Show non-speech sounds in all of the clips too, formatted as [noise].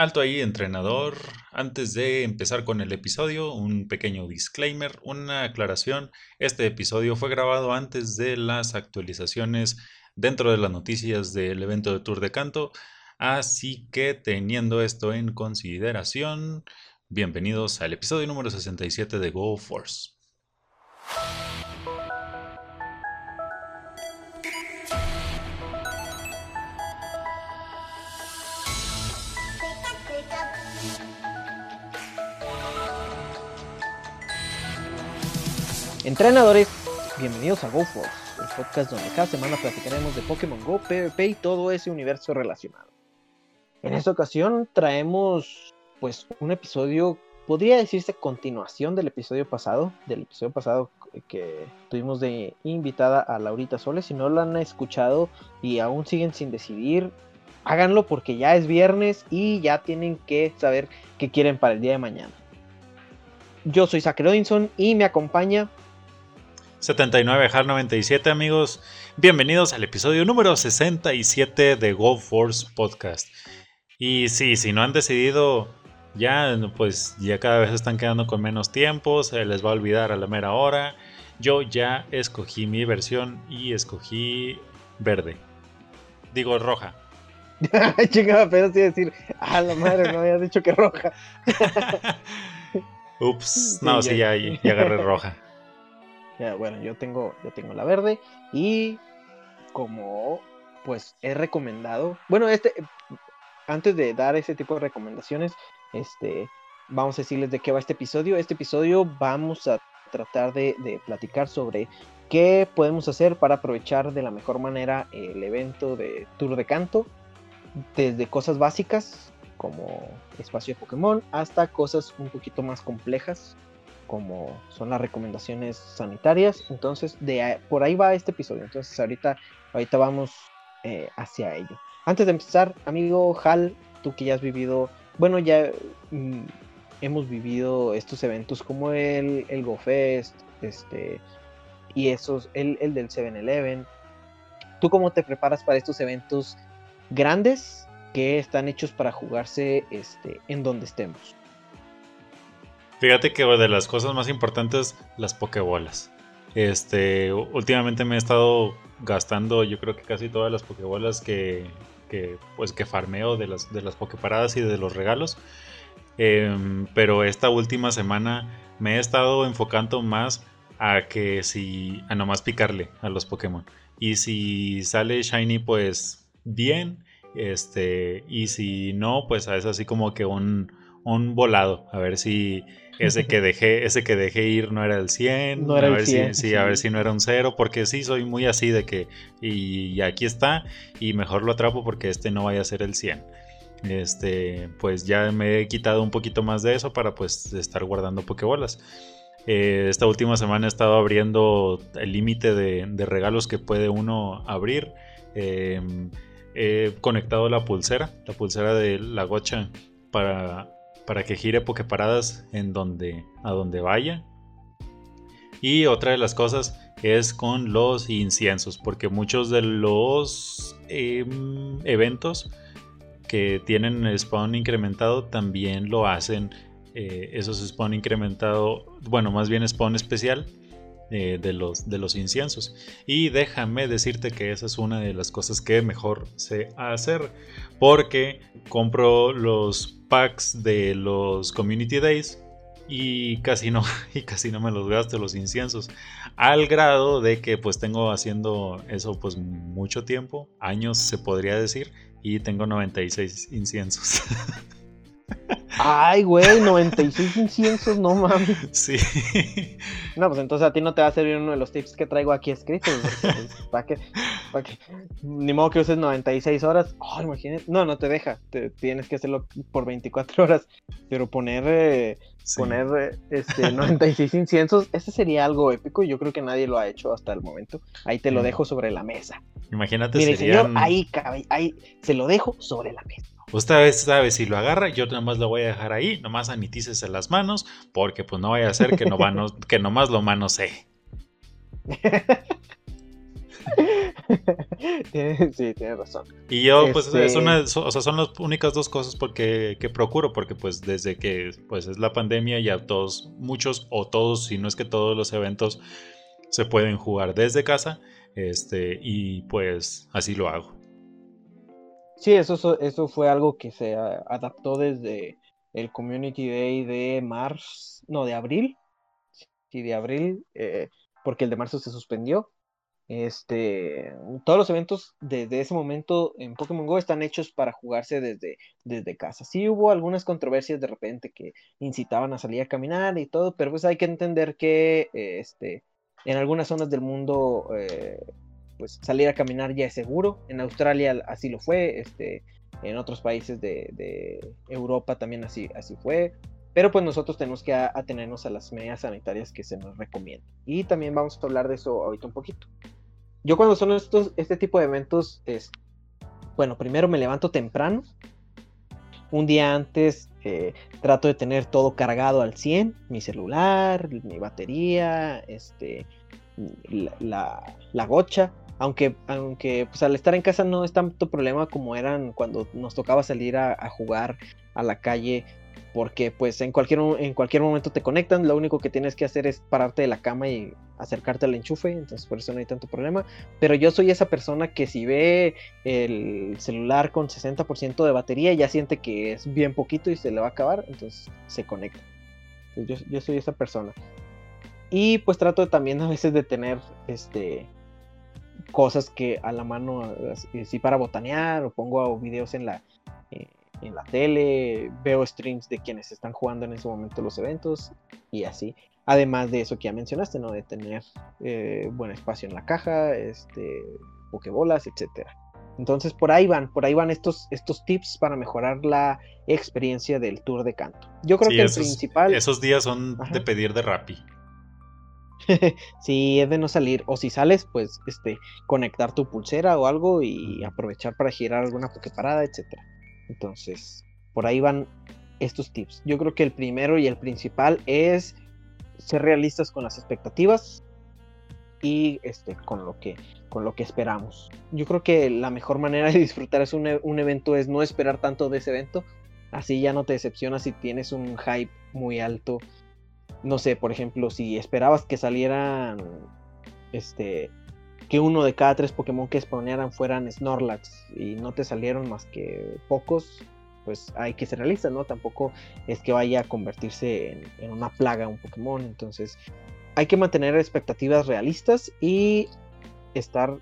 Alto ahí, entrenador. Antes de empezar con el episodio, un pequeño disclaimer, una aclaración. Este episodio fue grabado antes de las actualizaciones dentro de las noticias del evento de Tour de Canto. Así que teniendo esto en consideración, bienvenidos al episodio número 67 de Go Force. Entrenadores, bienvenidos a GoForce, el podcast donde cada semana platicaremos de Pokémon Go, PvP y todo ese universo relacionado. En esta ocasión traemos pues un episodio, podría decirse continuación del episodio pasado, del episodio pasado que tuvimos de invitada a Laurita Soles. Si no lo han escuchado y aún siguen sin decidir, háganlo porque ya es viernes y ya tienen que saber qué quieren para el día de mañana. Yo soy Zach Robinson y me acompaña 79 HAR 97 amigos, bienvenidos al episodio número 67 de Go Force Podcast. Y sí, si no han decidido, ya pues ya cada vez están quedando con menos tiempo, se les va a olvidar a la mera hora. Yo ya escogí mi versión y escogí verde. Digo roja. [laughs] Chingada, pero sí decir, a la madre, no había dicho que roja. [laughs] Ups, no, sí, ya, ya agarré roja bueno, yo tengo, yo tengo la verde y como pues he recomendado, bueno, este, antes de dar ese tipo de recomendaciones, este, vamos a decirles de qué va este episodio. Este episodio vamos a tratar de, platicar sobre qué podemos hacer para aprovechar de la mejor manera el evento de Tour de Canto, desde cosas básicas como espacio de Pokémon hasta cosas un poquito más complejas como son las recomendaciones sanitarias. Entonces, de por ahí va este episodio. Entonces, ahorita, ahorita vamos eh, hacia ello. Antes de empezar, amigo Hal, tú que ya has vivido, bueno, ya mm, hemos vivido estos eventos como el, el GoFest, este, y esos, el, el del 7-Eleven. ¿Tú cómo te preparas para estos eventos grandes que están hechos para jugarse este, en donde estemos? Fíjate que de las cosas más importantes, las pokebolas. Este, últimamente me he estado gastando, yo creo que casi todas las pokebolas que, pues que farmeo de las, de las pokeparadas y de los regalos. Em, pero esta última semana me he estado enfocando más a que si, a nomás picarle a los Pokémon. Y si sale Shiny, pues bien. Este, y si no, pues es así como que un, un volado. A ver si ese que dejé, [laughs] ese que dejé ir no era el 100, no era a ver el 100, Si, sí, a ver si no era un 0, porque sí soy muy así de que y, aquí está y mejor lo atrapo porque este no vaya a ser el 100. Este, pues ya me he quitado un poquito más de eso para pues estar guardando pokebolas. Eh, esta última semana he estado abriendo el límite de, regalos que puede uno abrir. Em, he conectado la pulsera, la pulsera de la gocha para para que gire pokeparadas en donde, a donde vaya. Y otra de las cosas es con los inciensos, porque muchos de los em, eventos que tienen spawn incrementado también lo hacen eh, esos spawn incrementado, bueno, más bien spawn especial eh, de, los, de los inciensos. Y déjame decirte que esa es una de las cosas que mejor sé hacer, porque compro los packs de los Community Days y casi no [laughs] y casi no me los gasto los inciensos al grado de que pues tengo haciendo eso pues mucho tiempo años se podría decir y tengo 96 inciensos [laughs] Ay, güey, 96 inciensos, no mames. Sí. No, pues entonces a ti no te va a servir uno de los tips que traigo aquí escritos. Pues, ¿Para qué? Ni modo que uses 96 horas. Oh, imagínate. No, no te deja. tienes que hacerlo por 24 horas. Pero poner, eh, poner eh, este, [laughs] 96 inciensos, ese sería algo épico. Yo creo que nadie lo ha hecho hasta el momento. Ahí te lo dejo sobre la mesa. Imagínate, Mire, señor, ahí, ahí se lo dejo sobre la mesa. Usted sabe si lo agarra, yo nada más lo voy a dejar ahí, nomás anitícese las manos, porque pues no vaya a ser que, no que nomás lo manosee. [laughs] [laughs] sí, tienes razón. Y yo, pues, es este una, o sea, son las únicas dos cosas porque, que procuro, porque pues desde que pues es la pandemia ya todos, muchos o todos, si no es que todos los eventos se pueden jugar desde casa, este, y pues así lo hago. Sí, eso, eso fue algo que se adaptó desde el Community Day de marzo, no, de abril, sí, de abril, eh, porque el de marzo se suspendió. Este, todos los eventos desde ese momento en Pokémon Go están hechos para jugarse desde, desde casa. Sí hubo algunas controversias de repente que incitaban a salir a caminar y todo, pero pues hay que entender que este, en algunas zonas del mundo eh, pues salir a caminar ya es seguro. En Australia así lo fue, este, en otros países de, de Europa también así, así fue. Pero pues nosotros tenemos que atenernos a las medidas sanitarias que se nos recomiendan. Y también vamos a hablar de eso ahorita un poquito. Yo cuando son estos, este tipo de eventos, es, bueno, primero me levanto temprano. Un día antes eh, trato de tener todo cargado al 100, mi celular, mi batería, este, la, la, gocha. Aunque, aunque pues al estar en casa no es tanto problema como eran cuando nos tocaba salir a, a jugar a la calle porque pues en cualquier, en cualquier momento te conectan, lo único que tienes que hacer es pararte de la cama y acercarte al enchufe, entonces por eso no hay tanto problema, pero yo soy esa persona que si ve el celular con 60% de batería ya siente que es bien poquito y se le va a acabar, entonces se conecta. yo, yo, soy esa persona. Y pues trato también a veces de tener este cosas que a la mano, sí para botanear o pongo videos en la... Eh, en la tele, veo streams de quienes están jugando en ese momento los eventos y así. Además de eso que ya mencionaste, ¿no? De tener eh, buen espacio en la caja, este, pokebolas, etcétera. Entonces por ahí van, por ahí van estos, estos tips para mejorar la experiencia del tour de canto. Yo creo que el principal. Esos días son de pedir de Rappi. [laughs] sí, es de no salir. O si sales, pues este, conectar tu pulsera o algo y aprovechar para girar alguna pokeparada, etcétera. Entonces, por ahí van estos tips. Yo creo que el primero y el principal es ser realistas con las expectativas y este, con, lo que, con lo que esperamos. Yo creo que la mejor manera de disfrutar es un, un evento es no esperar tanto de ese evento. Así ya no te decepcionas si tienes un hype muy alto. No sé, por ejemplo, si esperabas que salieran este que uno de cada tres Pokémon que spawnearan fueran Snorlax y no te salieron más que pocos, pues hay que ser realista, ¿no? Tampoco es que vaya a convertirse en, una plaga un Pokémon, entonces hay que mantener expectativas realistas y estar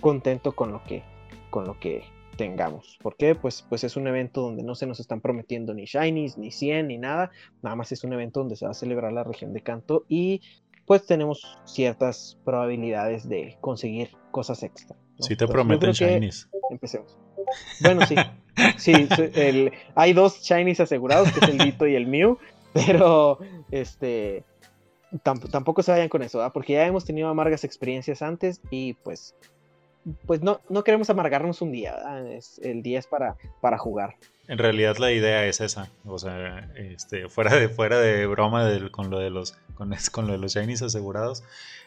contento con lo que, con lo que tengamos. ¿Por qué? Pues, pues es un evento donde no se nos están prometiendo ni shinies, ni 100, ni nada. Nada más es un evento donde se va a celebrar la región de Canto y pues tenemos ciertas probabilidades de conseguir cosas extra. Si te prometen shinies. Empecemos. Bueno, sí. sí, [laughs] hay dos shinies asegurados, que es el Dito y el Mew, pero este tampoco se vayan con eso, porque ya hemos tenido amargas experiencias antes y pues pues no, no queremos amargarnos un día, el día es para, para jugar. En realidad la idea es esa, o sea, este, fuera de fuera de broma con lo de los con, con, lo de los shinies asegurados,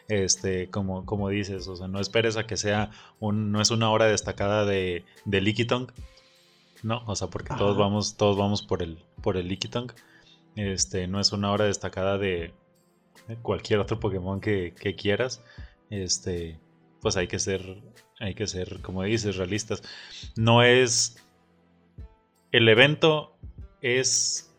este, como, como dices, o sea, no esperes a que sea un, no es una hora destacada de, de Lickitung, no, o sea, porque todos vamos, todos vamos por el, por el Lickitung, este, no es una hora destacada de cualquier otro Pokémon que, que quieras, este, pues hay que ser, hay que ser, como dices, realistas. No es el evento es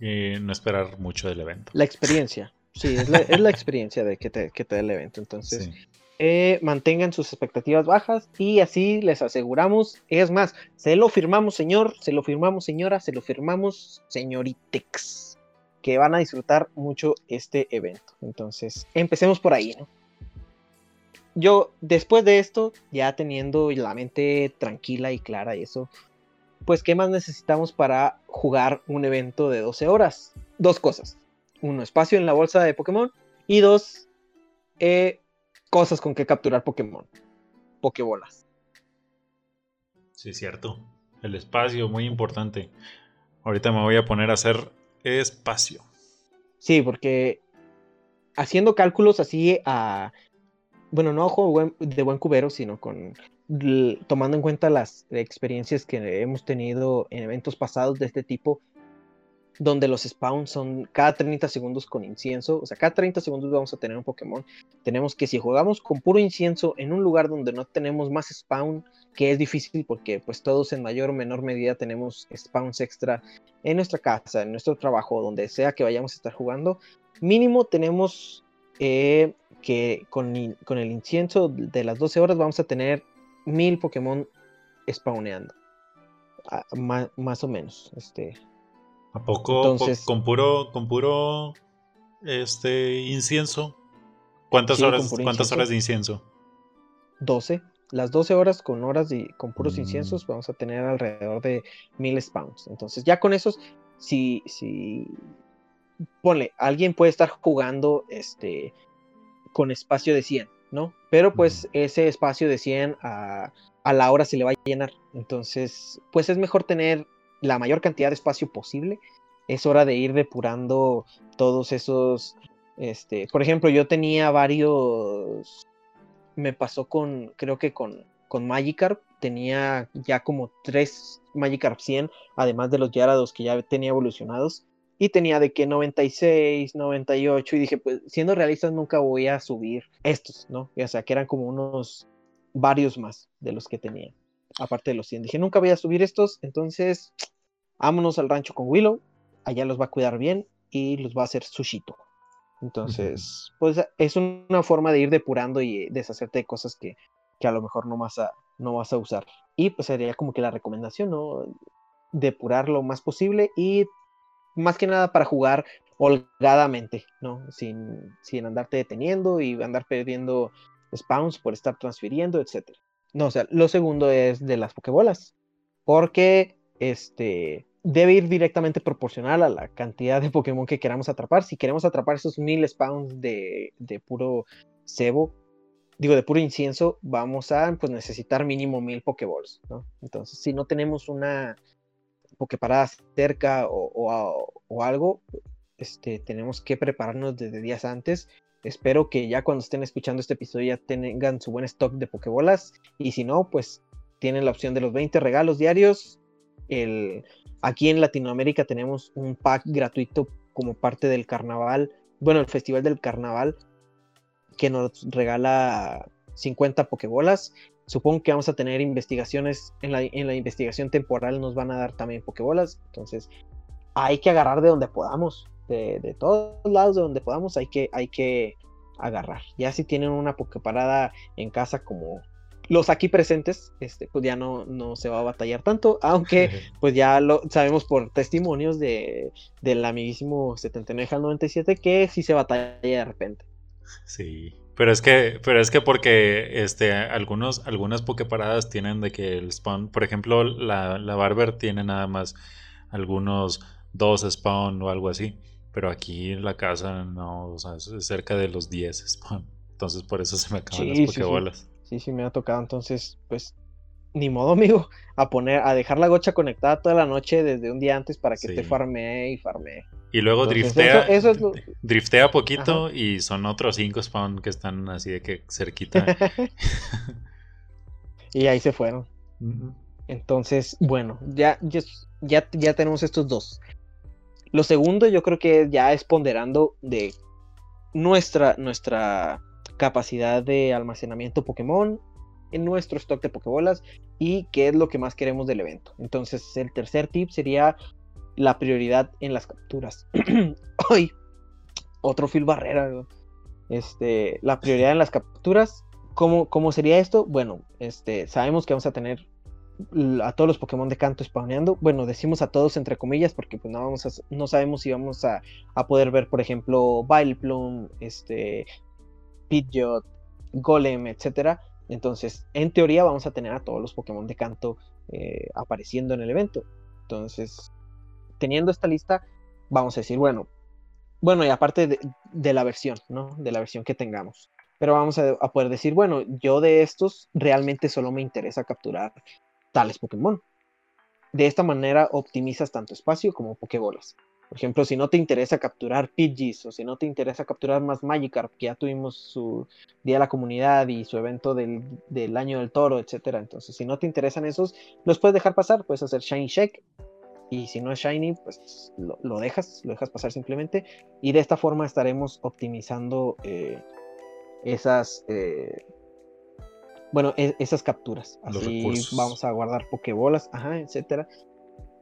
eh, no esperar mucho del evento. La experiencia, sí, es la, experiencia de que te, que te da el evento. Entonces, eh, mantengan sus expectativas bajas y así les aseguramos, es más, se lo firmamos señor, se lo firmamos señora, se lo firmamos señoritex, que van a disfrutar mucho este evento. Entonces, empecemos por ahí, ¿no? Yo, después de esto, ya teniendo la mente tranquila y clara y eso, pues ¿qué más necesitamos para jugar un evento de 12 horas? Dos cosas. Uno, espacio en la bolsa de Pokémon. Y dos, eh, cosas con que capturar Pokémon. Pokébolas. Sí, cierto. El espacio, muy importante. Ahorita me voy a poner a hacer espacio. Sí, porque haciendo cálculos así a, bueno, no ojo de buen cubero, sino con tomando en cuenta las experiencias que hemos tenido en eventos pasados de este tipo, donde los spawns son cada 30 segundos con incienso, o sea, cada 30 segundos vamos a tener un Pokémon. Tenemos que si jugamos con puro incienso en un lugar donde no tenemos más spawn, que es difícil porque pues todos en mayor o menor medida tenemos spawns extra en nuestra casa, en nuestro trabajo, donde sea que vayamos a estar jugando, mínimo tenemos eh, que con, el incienso de las 12 horas vamos a tener mil Pokémon spawneando. más, o menos. Este. ¿A poco con puro, con puro este incienso? ¿Cuántas horas, ¿cuántas horas de incienso? 12. Las 12 horas con horas y con puros mm. inciensos vamos a tener alrededor de mil spawns. Entonces, ya con esos, si, si ponle, alguien puede estar jugando este con espacio de 100, ¿no? Pero pues ese espacio de 100 a, la hora se le va a llenar. Entonces, pues es mejor tener la mayor cantidad de espacio posible. Es hora de ir depurando todos esos, este, por ejemplo, yo tenía varios, me pasó con, creo que con, con Magikarp, tenía ya como tres Magikarp 100, además de los Yarados que ya tenía evolucionados y tenía de que 96, 98 y dije, pues siendo realistas nunca voy a subir estos, ¿no? O sea, que eran como unos varios más de los que tenía, aparte de los 100. Dije, nunca voy a subir estos, entonces vámonos al rancho con Willow, allá los va a cuidar bien y los va a hacer sushito. Entonces, pues es una forma de ir depurando y deshacerte de cosas que, que a lo mejor no vas, a, no vas a usar. Y pues sería como que la recomendación, ¿no? Depurar lo más posible y más que nada para jugar holgadamente, ¿no? Sin, sin andarte deteniendo y andar perdiendo spawns por estar transfiriendo, etc. No, o sea, lo segundo es de las pokebolas, porque este debe ir directamente proporcional a la cantidad de Pokémon que queramos atrapar. Si queremos atrapar esos mil spawns de, de puro cebo, digo, de puro incienso, vamos a pues, necesitar mínimo mil Pokéballs, ¿no? Entonces, si no tenemos una, porque paradas cerca o, algo, este, tenemos que prepararnos desde días antes. Espero que ya cuando estén escuchando este episodio ya tengan su buen stock de Pokébolas. Y si no, pues tienen la opción de los 20 regalos diarios. El, aquí en Latinoamérica tenemos un pack gratuito como parte del carnaval. Bueno, el festival del carnaval que nos regala 50 Pokébolas Supongo que vamos a tener investigaciones, en la, investigación temporal nos van a dar también pokebolas, entonces hay que agarrar de donde podamos, de, todos lados de donde podamos hay que, hay que agarrar. Ya si tienen una pokeparada en casa como los aquí presentes, este, pues ya no, no se va a batallar tanto, aunque [laughs] pues ya lo sabemos por testimonios de, del amiguísimo 79 al 97 que sí se batalla de repente. Sí, pero es que, pero es que porque este, algunos, algunas pokeparadas tienen de que el spawn, por ejemplo, la, la Barber tiene nada más algunos dos spawn o algo así. Pero aquí en la casa no, o sea, es cerca de los 10 spawn. Entonces por eso se me acaban las pokebolas. sí, sí, me ha tocado. Entonces, pues ni modo, [laughs] amigo, a poner, a dejar la gocha conectada toda la noche desde un día antes para que te farmee y farmee. Y luego driftea, driftea poquito y son otros cinco spawn que están así de que cerquita. [laughs] y ahí se fueron. Entonces, bueno, ya, ya, ya, ya tenemos estos dos. Lo segundo, yo creo que ya es ponderando de nuestra, nuestra capacidad de almacenamiento Pokémon en nuestro stock de Pokébolas y qué es lo que más queremos del evento. Entonces, el tercer tip sería la prioridad en las capturas. [clears throat] Hoy, otro fil barrera. Este, la prioridad en las capturas. ¿Cómo, ¿Cómo, sería esto? Bueno, este, sabemos que vamos a tener a todos los Pokémon de canto spawneando. Bueno, decimos a todos entre comillas porque pues no, vamos no sabemos si vamos a, a poder ver, por ejemplo, Vileplume, este, Pidgeot, Golem, etcétera. Entonces, en teoría vamos a tener a todos los Pokémon de canto eh, apareciendo en el evento. Entonces, teniendo esta lista, vamos a decir, bueno, bueno, y aparte de, la versión, ¿no? De la versión que tengamos. Pero vamos a, poder decir, bueno, yo de estos realmente solo me interesa capturar tales Pokémon. De esta manera optimizas tanto espacio como Pokébolas. Por ejemplo, si no te interesa capturar Pidgeys o si no te interesa capturar más Magikarp, que ya tuvimos su Día de la Comunidad y su evento del, del Año del Toro, etcétera. Entonces, si no te interesan esos, los puedes dejar pasar, puedes hacer Shiny Shake. Y si no es Shiny, pues lo, dejas, lo dejas pasar simplemente. Y de esta forma estaremos optimizando eh, esas, eh, bueno, e, esas capturas. Así vamos a guardar pokebolas, ajá, etcétera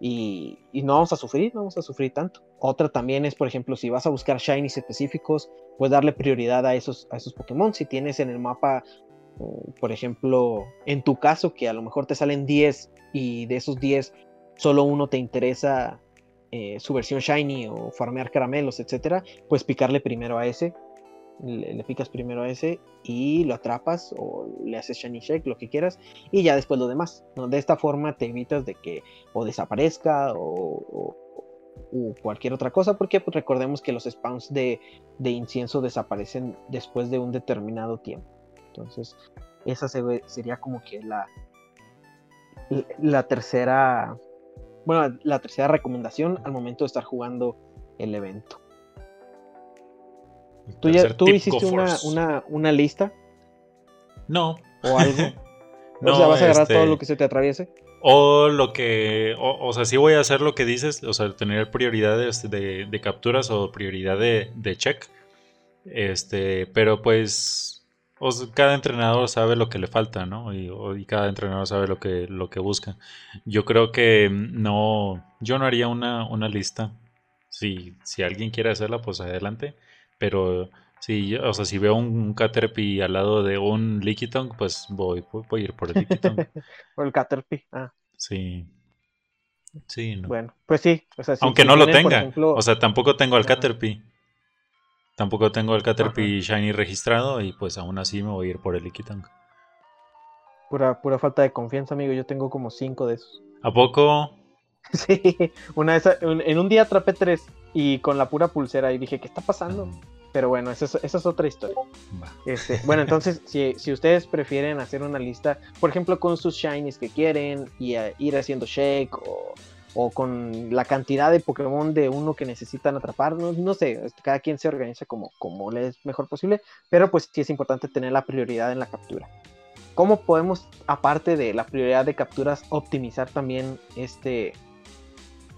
y, no vamos a sufrir, no vamos a sufrir tanto. Otra también es, por ejemplo, si vas a buscar shinies específicos, puedes darle prioridad a esos, a esos Pokémon. Si tienes en el mapa, mm, por ejemplo, en tu caso, que a lo mejor te salen 10 y de esos 10 solo uno te interesa eh, su versión shiny o farmear caramelos, etcétera, pues picarle primero a ese le, picas primero a ese y lo atrapas o le haces shiny check, lo que quieras, y ya después lo demás. De esta forma te evitas de que o desaparezca o, cualquier otra cosa, porque pues, recordemos que los spawns de, incienso desaparecen después de un determinado tiempo. Entonces, esa sería como que la, la tercera, bueno, la tercera recomendación al momento de estar jugando el evento. ¿Tú, ya, ¿tú hiciste una, una, lista? No. ¿O algo? no, [laughs] o sea, ¿vas a agarrar todo este, lo que se te atraviese? O lo que. O, sea, sí voy a hacer lo que dices, o sea, tener prioridades de, de capturas o prioridad de, de, check. Este, pero pues. cada entrenador sabe lo que le falta, ¿no? Y, y, cada entrenador sabe lo que, lo que busca. Yo creo que no. Yo no haría una, una lista. Si, si alguien quiere hacerla, pues adelante. Pero si, o sea, si veo un Caterpie al lado de un Lickitung, pues voy, voy, a ir por el Lickitung. [laughs] por el Caterpie, ah. Sí. Sí, no. Bueno, pues sí. Aunque no lo tenga. O sea, tampoco tengo al Caterpie. Tampoco tengo el Caterpie Shiny registrado y pues aún así me voy a ir por el Lickitung. Pura, pura falta de confianza, amigo. Yo tengo como cinco de esos. ¿A poco? [laughs] Sí, una vez, en un día atrapé tres y con la pura pulsera y dije, ¿qué está pasando? Pero bueno, esa es, otra historia. Este, bueno, entonces, [laughs] si, ustedes prefieren hacer una lista, por ejemplo, con sus shinies que quieren y ir haciendo shake o, con la cantidad de Pokémon de uno que necesitan atrapar, no, sé, este, cada quien se organiza como, como le es mejor posible, pero pues sí es importante tener la prioridad en la captura. ¿Cómo podemos, aparte de la prioridad de capturas, optimizar también este,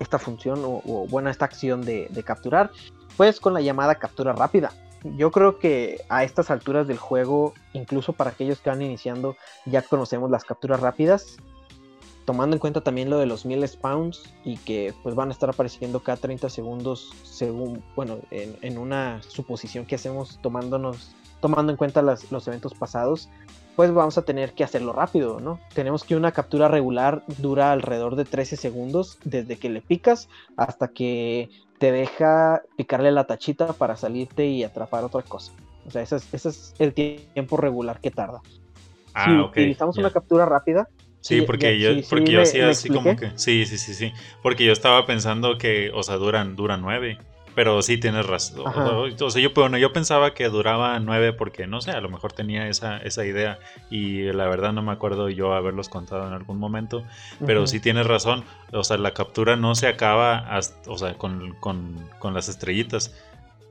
esta función o, bueno, esta acción de, capturar, pues con la llamada captura rápida. Yo creo que a estas alturas del juego, incluso para aquellos que van iniciando, ya conocemos las capturas rápidas, tomando en cuenta también lo de los 1000 spawns y que pues van a estar apareciendo cada 30 segundos según, bueno, en, una suposición que hacemos tomándonos, tomando en cuenta los eventos pasados, pues vamos a tener que hacerlo rápido, ¿no? Tenemos que una captura regular dura alrededor de 13 segundos desde que le picas hasta que te deja picarle la tachita para salirte y atrapar otra cosa. O sea, ese es, el tiempo regular que tarda. Ah, si utilizamos una captura rápida, Sí, porque yo, porque yo hacía así como que. Sí, sí, sí, sí. Porque yo estaba pensando que, o sea, duran, duran nueve. Pero sí tienes razón. O sea, yo, bueno, yo pensaba que duraba nueve porque, no sé, a lo mejor tenía esa, esa idea y la verdad no me acuerdo yo haberlos contado en algún momento. Pero sí tienes razón. O sea, la captura no se acaba o sea, con, las estrellitas.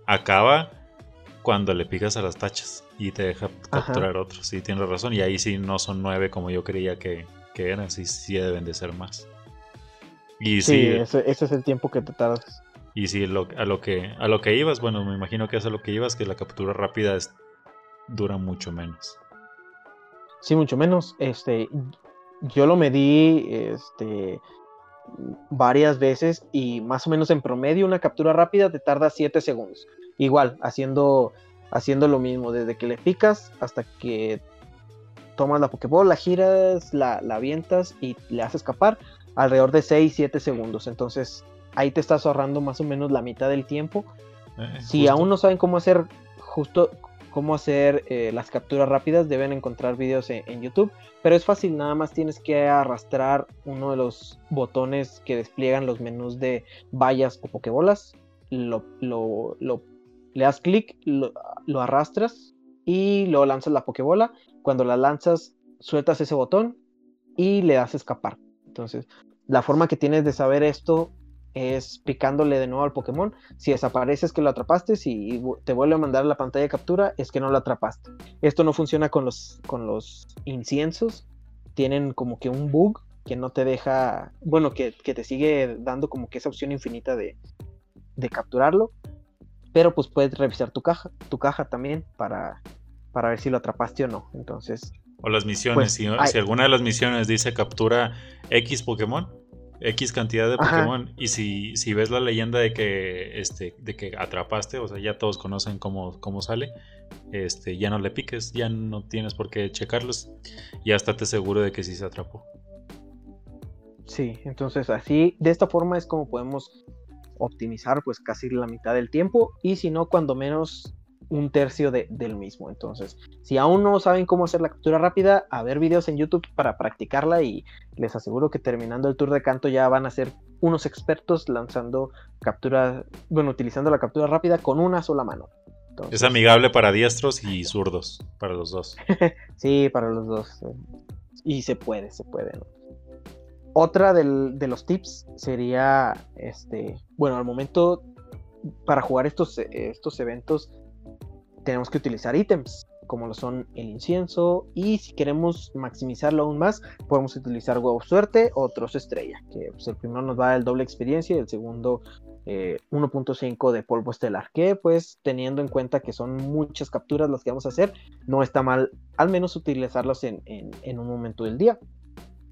Acaba cuando le picas a las tachas y te deja capturar otros. Sí, tienes razón. Y ahí sí no son nueve como yo creía que, que eran. Sí, sí deben de ser más. Y sí, ese, ese es el tiempo que te tardas. Y si a lo que a lo que ibas, bueno, me imagino que es a lo que ibas, que la captura rápida dura mucho menos. Sí, mucho menos. Este, yo lo medí, este, varias veces y más o menos en promedio una captura rápida te tarda 7 segundos. Igual, haciendo, haciendo lo mismo, desde que le picas hasta que tomas la Pokéball, la giras, la, la avientas y le haces escapar, alrededor de 6-7 segundos. Entonces ahí te estás ahorrando más o menos la mitad del tiempo. Eh, si aún no saben cómo hacer justo cómo hacer eh, las capturas rápidas, deben encontrar videos en, YouTube. Pero es fácil, nada más tienes que arrastrar uno de los botones que despliegan los menús de vallas o pokebolas. Lo, le das clic, lo, lo, arrastras y luego lanzas la pokebola. Cuando la lanzas, sueltas ese botón y le das escapar. Entonces, la forma que tienes de saber esto es picándole de nuevo al Pokémon. Si desaparece es que lo atrapaste, si te vuelve a mandar la pantalla de captura es que no lo atrapaste. Esto no funciona con los, con los inciensos. Tienen como que un bug que no te deja, bueno, que, te sigue dando como que esa opción infinita de, de, capturarlo. Pero pues puedes revisar tu caja, tu caja también para, para ver si lo atrapaste o no. Entonces... O las misiones, pues, si, si alguna de las misiones dice captura X Pokémon, X cantidad de Pokémon. Y si, si ves la leyenda de que, este, de que atrapaste, o sea, ya todos conocen cómo, cómo sale, este, ya no le piques, ya no tienes por qué checarlos. Ya estate seguro de que sí se atrapó. Sí, entonces así, de esta forma es como podemos optimizar pues casi la mitad del tiempo y si no, cuando menos un tercio del mismo. Entonces, si aún no saben cómo hacer la captura rápida, a ver videos en YouTube para practicarla y les aseguro que terminando el tour de canto ya van a ser unos expertos lanzando captura, bueno, utilizando la captura rápida con una sola mano. es amigable para diestros y zurdos, para los dos. [laughs] sí, para los dos. Y se puede, se puede. Otra de los tips sería, este, bueno, al momento para jugar estos, estos eventos tenemos que utilizar ítems como lo son el incienso y si queremos maximizarlo aún más podemos utilizar huevo suerte o trozo estrella que pues, el primero nos va el doble experiencia y el segundo 1.5 eh, de polvo estelar que pues teniendo en cuenta que son muchas capturas las que vamos a hacer no está mal al menos utilizarlos en, un momento del día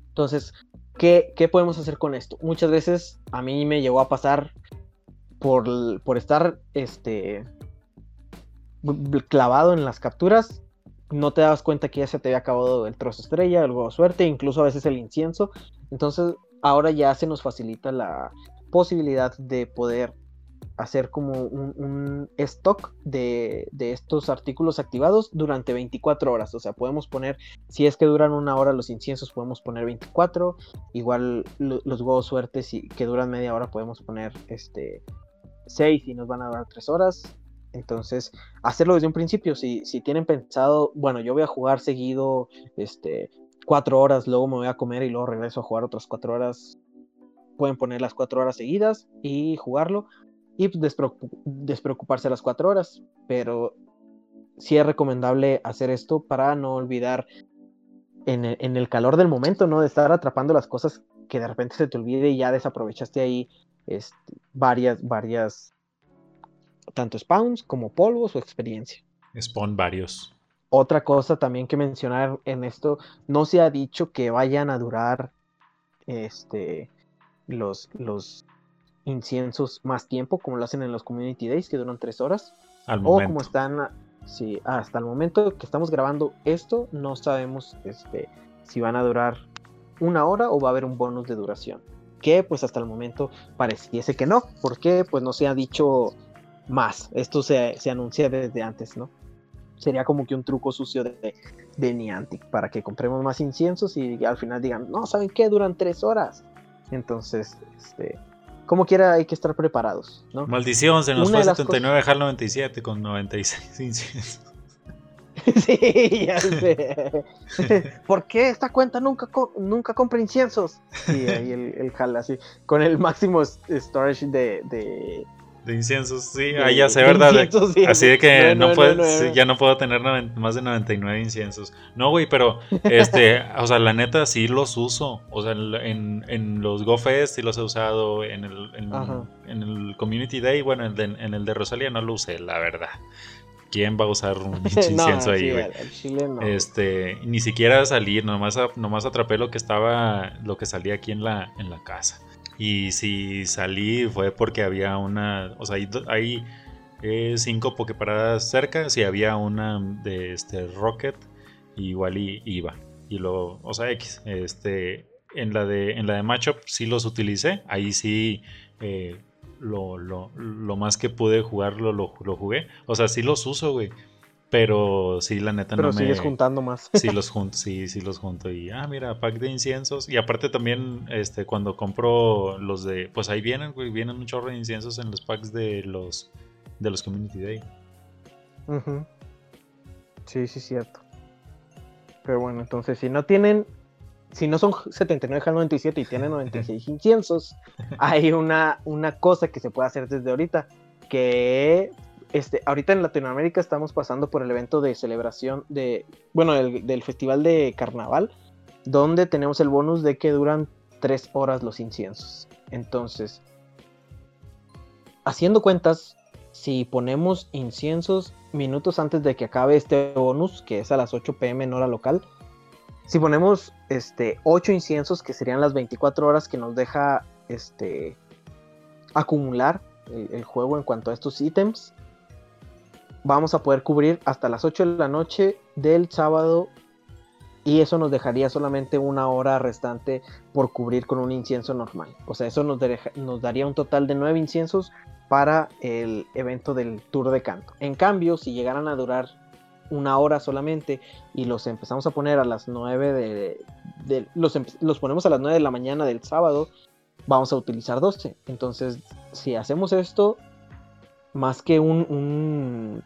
entonces ¿qué, ¿qué, podemos hacer con esto? muchas veces a mí me llegó a pasar por, por estar este clavado en las capturas, no te dabas cuenta que ya se te había acabado el trozo estrella, el huevo suerte, incluso a veces el incienso. Entonces ahora ya se nos facilita la posibilidad de poder hacer como un, stock de, estos artículos activados durante 24 horas. O sea, podemos poner, si es que duran una hora los inciensos, podemos poner 24. Igual los huevos suertes que duran media hora, podemos poner este 6 y nos van a durar 3 horas. Entonces, hacerlo desde un principio, si, si tienen pensado, bueno, yo voy a jugar seguido, este, cuatro horas, luego me voy a comer y luego regreso a jugar otras cuatro horas, pueden poner las cuatro horas seguidas y jugarlo y despreocuparse las cuatro horas, pero sí es recomendable hacer esto para no olvidar en el, en el, calor del momento, ¿no? De estar atrapando las cosas que de repente se te olvide y ya desaprovechaste ahí este, varias, varias tanto spawns como polvos o experiencia. Spawn varios. Otra cosa también que mencionar en esto, no se ha dicho que vayan a durar este, los, los inciensos más tiempo, como lo hacen en los Community Days, que duran tres horas. Al momento. O como están, sí, hasta el momento que estamos grabando esto, no sabemos este, si van a durar una hora o va a haber un bonus de duración. Que pues hasta el momento pareciese que no, porque pues no se ha dicho más. Esto se, anuncia desde antes, ¿no? Sería como que un truco sucio de, de Niantic para que compremos más inciensos y al final digan, no, ¿saben qué? Duran tres horas. Entonces, este, como quiera hay que estar preparados, ¿no? Maldición, se nos fue 79 HAL 97 con 96 inciensos. [laughs] sí, ya sé. [laughs] ¿Por qué esta cuenta nunca, nunca compra inciensos? Sí, ahí el, el HAL así, con el máximo storage de de inciensos, sí, ahí ya sé, ¿verdad? Así de que no, ya no puedo tener más de 99 inciensos. No, güey, pero, este, [laughs] o sea, la neta sí los uso. O sea, en, en los GoFest sí los he usado, en el, en, el Community Day, bueno, en, en, el de Rosalia no lo usé, la verdad. ¿Quién va a usar un [laughs] incienso ahí, güey? Este, ni siquiera salir, nomás, nomás atrapé lo que estaba, lo que salía aquí en la, en la casa. Y si salí fue porque había una, o sea, hay, hay eh, cinco Poképaradas cerca, si había una de este Rocket, igual y, iba. Y luego, o sea, X, este, en la de, en la de Matchup sí los utilicé, ahí sí eh, lo, lo, lo, más que pude jugarlo lo, lo jugué. O sea, sí los uso, güey. Pero sí, la neta no me. Pero sigues juntando más. [laughs] Sí, los junto, sí, sí los junto. Y ah, mira, pack de inciensos. Y aparte también, este, cuando compro los de. Pues ahí vienen, güey, vienen un chorro de inciensos en los packs de los de los Community Day. Sí, sí, cierto. Pero bueno, entonces si no tienen si no son 79 HAL 97 y tienen [laughs] 96 inciensos, hay una, una cosa que se puede hacer desde ahorita, que este, ahorita en Latinoamérica estamos pasando por el evento de celebración de, bueno, del festival de carnaval, donde tenemos el bonus de que duran 3 horas los inciensos. Entonces, haciendo cuentas, si ponemos inciensos minutos antes de que acabe este bonus, que es a las 8 pm en hora local, si ponemos este 8 inciensos, que serían las 24 horas que nos deja este acumular el, juego en cuanto a estos ítems, vamos a poder cubrir hasta las 8 de la noche del sábado y eso nos dejaría solamente una hora restante por cubrir con un incienso normal. O sea, eso nos, nos daría un total de 9 inciensos para el evento del tour de canto. En cambio, si llegaran a durar una hora solamente y los empezamos a poner a las 9 de, los, los, ponemos a las 9 de la mañana del sábado, vamos a utilizar 12. Entonces, si hacemos esto, más que un, un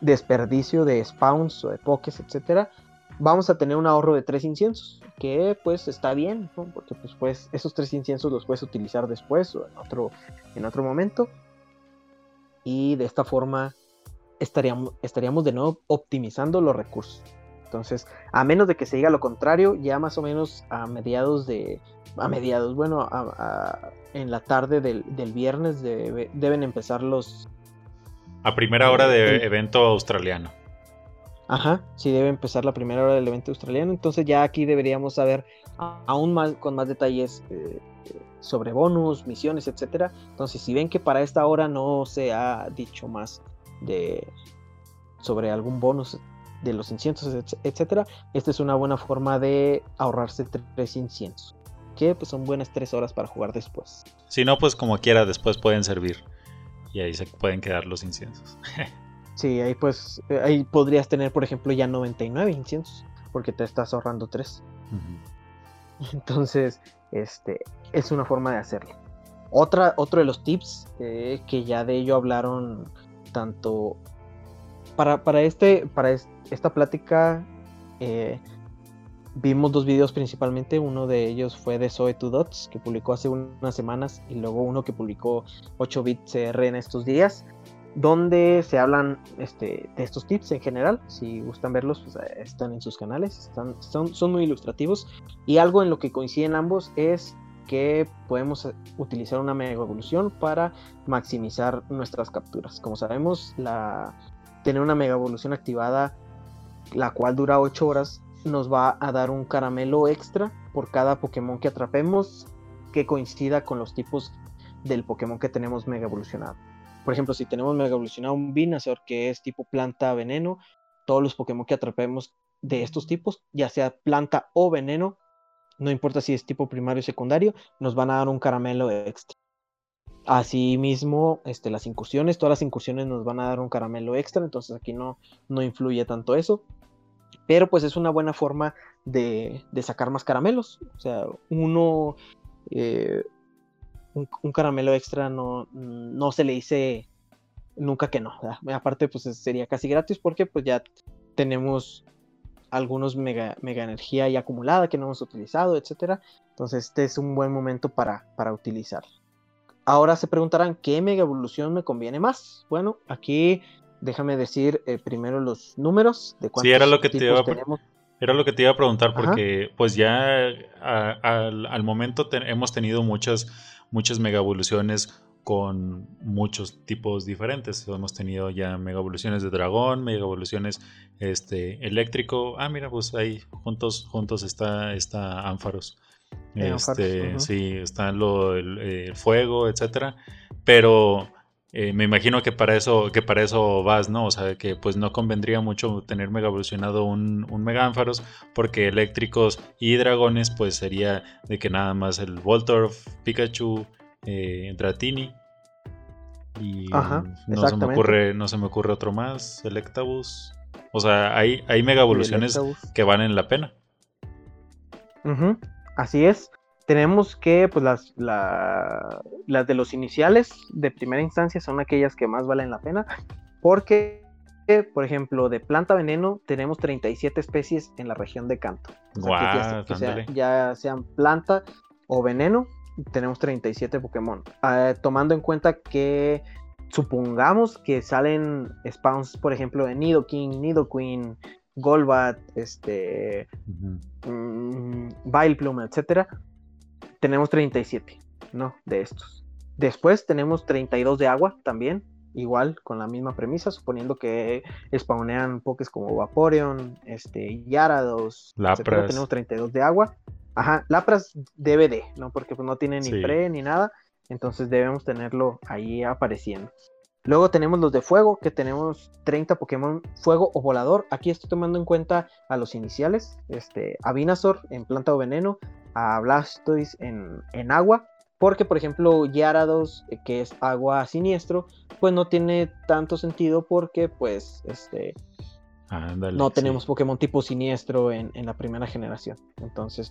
desperdicio de spawns o de pokés, etcétera, vamos a tener un ahorro de 3 inciensos, que pues está bien, porque pues, pues, esos 3 inciensos los puedes utilizar después o en otro, en otro momento y de esta forma estaríamos, estaríamos de nuevo optimizando los recursos. Entonces, a menos de que se diga lo contrario, ya más o menos a mediados de, a mediados, bueno, en la tarde del, viernes deben empezar los... A primera hora de evento australiano. Ajá, sí debe empezar la primera hora del evento australiano, entonces ya aquí deberíamos saber aún más con más detalles eh, sobre bonus, misiones, etcétera. Entonces, si ven que para esta hora no se ha dicho más de sobre algún bonus de los inciensos, etcétera, esta es una buena forma de ahorrarse tres inciensos, que pues son buenas tres horas para jugar después. Si no, pues como quiera, después pueden servir y ahí se pueden quedar los inciensos. [laughs] sí, ahí pues ahí podrías tener, por ejemplo, ya 99 inciensos, porque te estás ahorrando tres. Entonces, este, es una forma de hacerlo. Otra, otro de los tips eh, que ya de ello hablaron tanto para, para, este, para esta plática eh, vimos dos videos principalmente. Uno de ellos fue de Zoe 2 Dots que publicó hace unas semanas y luego uno que publicó 8 bits CR en estos días donde se hablan este, de estos tips en general. Si gustan verlos, pues, eh, están en sus canales, están, son, son muy ilustrativos. Y algo en lo que coinciden ambos es que podemos eh, utilizar una mega evolución para maximizar nuestras capturas. Como sabemos, la, tener una mega evolución activada, la cual dura 8 horas, nos va a dar un caramelo extra por cada Pokémon que atrapemos que coincida con los tipos del Pokémon que tenemos mega evolucionado. Por ejemplo, si tenemos mega evolucionado un Venusaur que es tipo planta veneno, todos los Pokémon que atrapemos de estos tipos, ya sea planta o veneno, no importa si es tipo primario o secundario, nos van a dar un caramelo extra. Asimismo, este, las incursiones, todas las incursiones nos van a dar un caramelo extra, entonces aquí no, no influye tanto eso. Pero pues es una buena forma de, sacar más caramelos. O sea, uno, eh, un, caramelo extra no, no se le dice nunca que no. Aparte, pues sería casi gratis porque pues ya tenemos algunos mega, mega energía ya acumulada que no hemos utilizado, etcétera. Entonces este es un buen momento para, para utilizar. Ahora se preguntarán, ¿qué mega evolución me conviene más? Bueno, aquí déjame decir eh, primero los números de cuántos sí, era lo que te iba tenemos. Era lo que te iba a preguntar porque pues ya al, momento hemos tenido muchas muchas mega evoluciones con muchos tipos diferentes. Hemos tenido ya mega evoluciones de dragón, mega evoluciones este, eléctrico. Ah, mira, pues ahí juntos, juntos está, está Ánfaros. Este, Sí, está lo, el, fuego, etcétera. Pero eh, me imagino que para eso, que para eso vas, ¿no? O sea, que pues no convendría mucho tener mega evolucionado un, un mega ánfaros, porque eléctricos y dragones, pues sería de que nada más el Voltorf, Pikachu, eh, Dratini. Y no se me ocurre, no se me ocurre otro más, Electabuzz. O sea, hay, hay mega evoluciones que valen la pena. Así es tenemos que, pues las, las de los iniciales de primera instancia son aquellas que más valen la pena, porque por ejemplo, de planta veneno tenemos 37 especies en la región de Canto. ya, sean planta o veneno, tenemos 37 Pokémon. Ah, tomando en cuenta que supongamos que salen spawns, por ejemplo, de Nidoking, Nidoqueen, Golbat, este, uh etcétera, tenemos 37, ¿no? De estos. Después tenemos 32 de agua también, igual con la misma premisa, suponiendo que spawnean pokés como Vaporeon, este, Yarados, Lapras. tenemos 32 de agua. Ajá, Lapras DVD, ¿no? Porque pues, no tiene ni pre ni nada, entonces debemos tenerlo ahí apareciendo. Luego tenemos los de fuego, que tenemos 30 Pokémon fuego o volador. Aquí estoy tomando en cuenta a los iniciales, este, a en planta o veneno, a Blastoise en, en agua, porque, por ejemplo, Gyarados, eh, que es agua siniestro, pues no tiene tanto sentido porque, pues, este. no tenemos Pokémon tipo siniestro en, la primera generación. Entonces,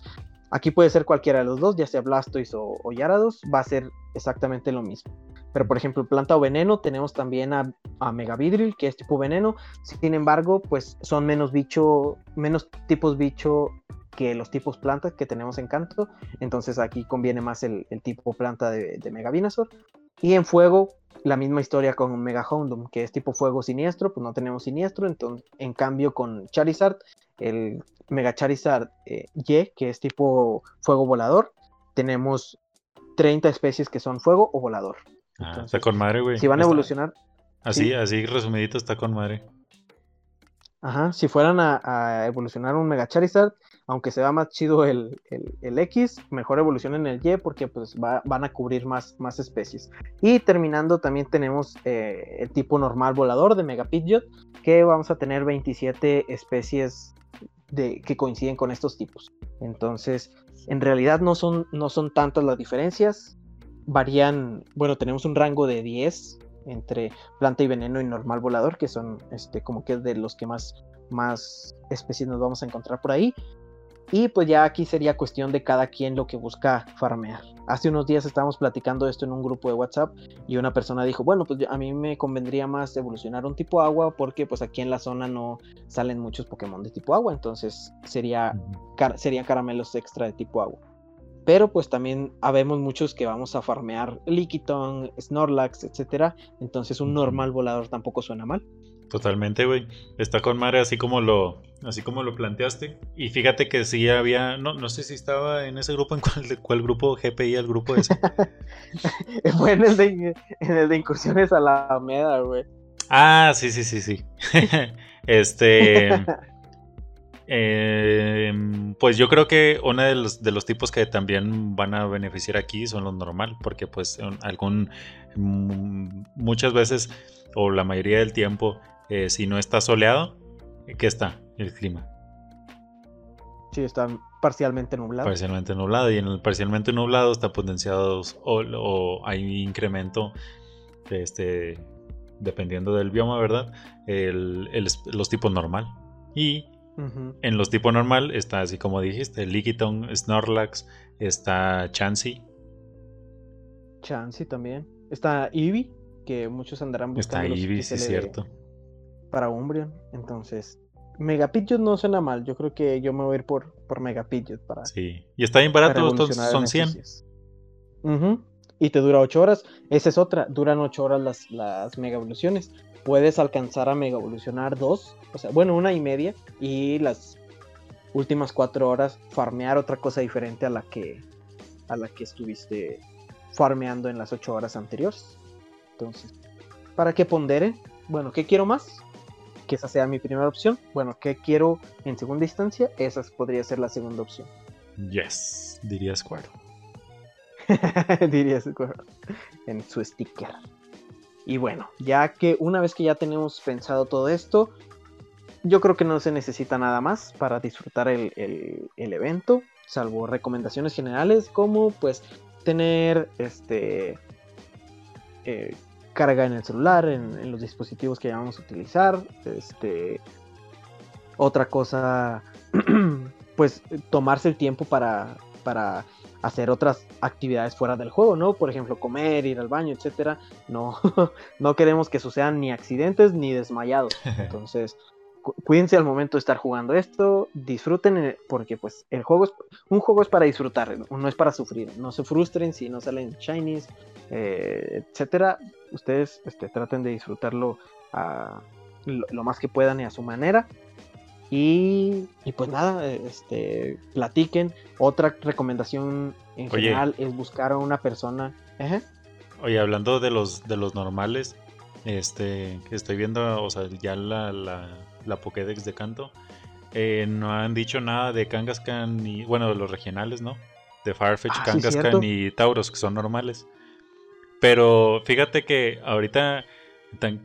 aquí puede ser cualquiera de los dos, ya sea Blastoise o, o Gyarados, va a ser exactamente lo mismo. Pero, por ejemplo, planta o veneno, tenemos también a, a Megavidril, que es tipo veneno. Sin embargo, pues son menos bicho, menos tipos bicho que los tipos plantas que tenemos en canto. Entonces aquí conviene más el, tipo planta de, de Y en fuego, la misma historia con Mega que es tipo fuego siniestro, pues no tenemos siniestro. Entonces, en cambio, con Charizard, el Mega Charizard eh, Y, que es tipo fuego volador, tenemos 30 especies que son fuego o volador. Ah, está con madre, güey. Si van a evolucionar. Así, así resumidito está con madre. Ajá, si fueran a, a, evolucionar un Mega Charizard, aunque se vea más chido el, X, mejor evolucionen el Y porque pues van a cubrir más, más especies. Y terminando también tenemos eh, el tipo normal volador de Mega Pidgeot, que vamos a tener 27 especies de, que coinciden con estos tipos. Entonces, en realidad no son, no son tantas las diferencias, varían, bueno, tenemos un rango de 10 entre planta y veneno y normal volador, que son este, como que de los que más, más especies nos vamos a encontrar por ahí. Y pues ya aquí sería cuestión de cada quien lo que busca farmear. Hace unos días estábamos platicando esto en un grupo de WhatsApp y una persona dijo, bueno, pues a mí me convendría más evolucionar un tipo agua porque pues aquí en la zona no salen muchos Pokémon de tipo agua, entonces sería, serían caramelos extra de tipo agua. Pero pues también habemos muchos que vamos a farmear Lickitung, Snorlax, etcétera, entonces un normal volador tampoco suena mal. Totalmente, güey. Está con madre así como lo, así como lo planteaste. Y fíjate que sí había, no, no sé si estaba en ese grupo, en cuál, cuál grupo GPI, el grupo ese. [laughs] Fue en el, de, en el de incursiones a la meda, güey. Ah, sí, sí, sí, sí. [laughs] este. Em, pues yo creo que uno de los, de los tipos que también van a beneficiar aquí son los normal, porque pues algún mm, muchas veces o la mayoría del tiempo eh, si no está soleado, ¿qué está el clima? Sí, está parcialmente nublado. Parcialmente nublado. Y en el parcialmente nublado está potenciado o, hay incremento, este, dependiendo del bioma, ¿verdad? los tipos normal. Y en los tipos normal está así como dijiste, Lickitung, Snorlax, está Chansey. Chansey también. Está Eevee, que muchos andarán buscando. Está Eevee, sí es cierto para Umbreon. Entonces, Megapidgeot no suena mal. Yo creo que yo me voy a ir por, por Megapidgeot para. Sí, y está bien barato, son 100. Y te dura 8 horas. Esa es otra, duran 8 horas las, las Mega Evoluciones. Puedes alcanzar a Mega Evolucionar 2, o sea, bueno, una y media. Y las últimas 4 horas farmear otra cosa diferente a la que, a la que estuviste farmeando en las 8 horas anteriores. Entonces, para que pondere, bueno, ¿qué quiero más? que esa sea mi primera opción. Bueno, ¿qué quiero en segunda instancia? Esa podría ser la segunda opción. Yes, diría Square. [laughs] diría Square [laughs] en su sticker. Y bueno, ya que una vez que ya tenemos pensado todo esto, yo creo que no se necesita nada más para disfrutar el, evento, salvo recomendaciones generales como pues tener este eh, carga en el celular, en, los dispositivos que vamos a utilizar. Este, otra cosa, [clears throat] pues tomarse el tiempo para, para hacer otras actividades fuera del juego, ¿no? Por ejemplo, comer, ir al baño, etcétera. No, [laughs] no queremos que sucedan ni accidentes ni desmayados. [laughs] Entonces, cuídense al momento de estar jugando esto, disfruten eh, porque pues el juego es un juego es para disfrutar, no es para sufrir. No se frustren si no salen shinies, eh, etcétera. Ustedes este, traten de disfrutarlo a, lo, más que puedan y a su manera. Y, pues nada, este, platiquen. Otra recomendación en general es buscar a una persona. Oye, hablando de los de los normales, este, estoy viendo, o sea, ya la, la, Pokédex de Canto. Eh, no han dicho nada de Kangaskhan y, bueno, de los regionales, ¿no? De Farfetch, ah, Kangaskhan y Tauros, que son normales. Pero fíjate que ahorita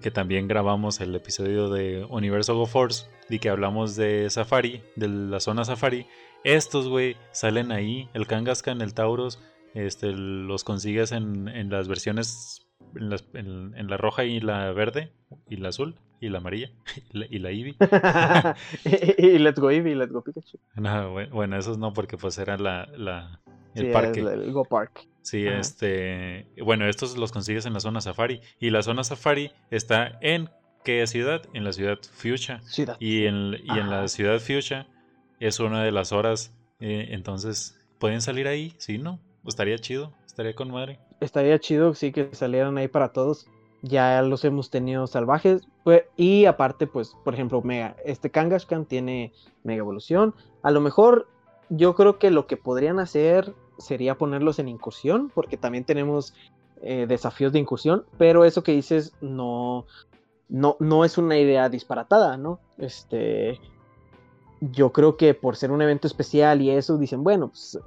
que también grabamos el episodio de Universal Go Force y que hablamos de Safari, de la zona Safari. Estos, güey, salen ahí. El Kangaskhan, el Tauros, este, los consigues en, en las versiones, en, la roja y la verde, y la azul, y la amarilla, [laughs] y la, Eevee. [laughs] y Let's Go Eevee, Let's Go Pikachu. No, bueno, esos no, porque pues era la, la el parque. El, Go Park. Sí, este. Bueno, estos los consigues en la zona Safari. Y la zona Safari está en qué ciudad? En la ciudad Fuchsia. Y en, y en la ciudad Fuchsia es una de las horas. Eh, entonces, ¿pueden salir ahí? Sí, ¿no? Estaría chido. Estaría con madre. Estaría chido, sí, que salieran ahí para todos. Ya los hemos tenido salvajes. Pues, y aparte, pues, por ejemplo, Mega. Este Kangaskhan tiene Mega Evolución. A lo mejor yo creo que lo que podrían hacer sería ponerlos en incursión, porque también tenemos eh, desafíos de incursión, pero eso que dices no, no, no es una idea disparatada, ¿no? Este, yo creo que por ser un evento especial y eso, dicen, bueno, pues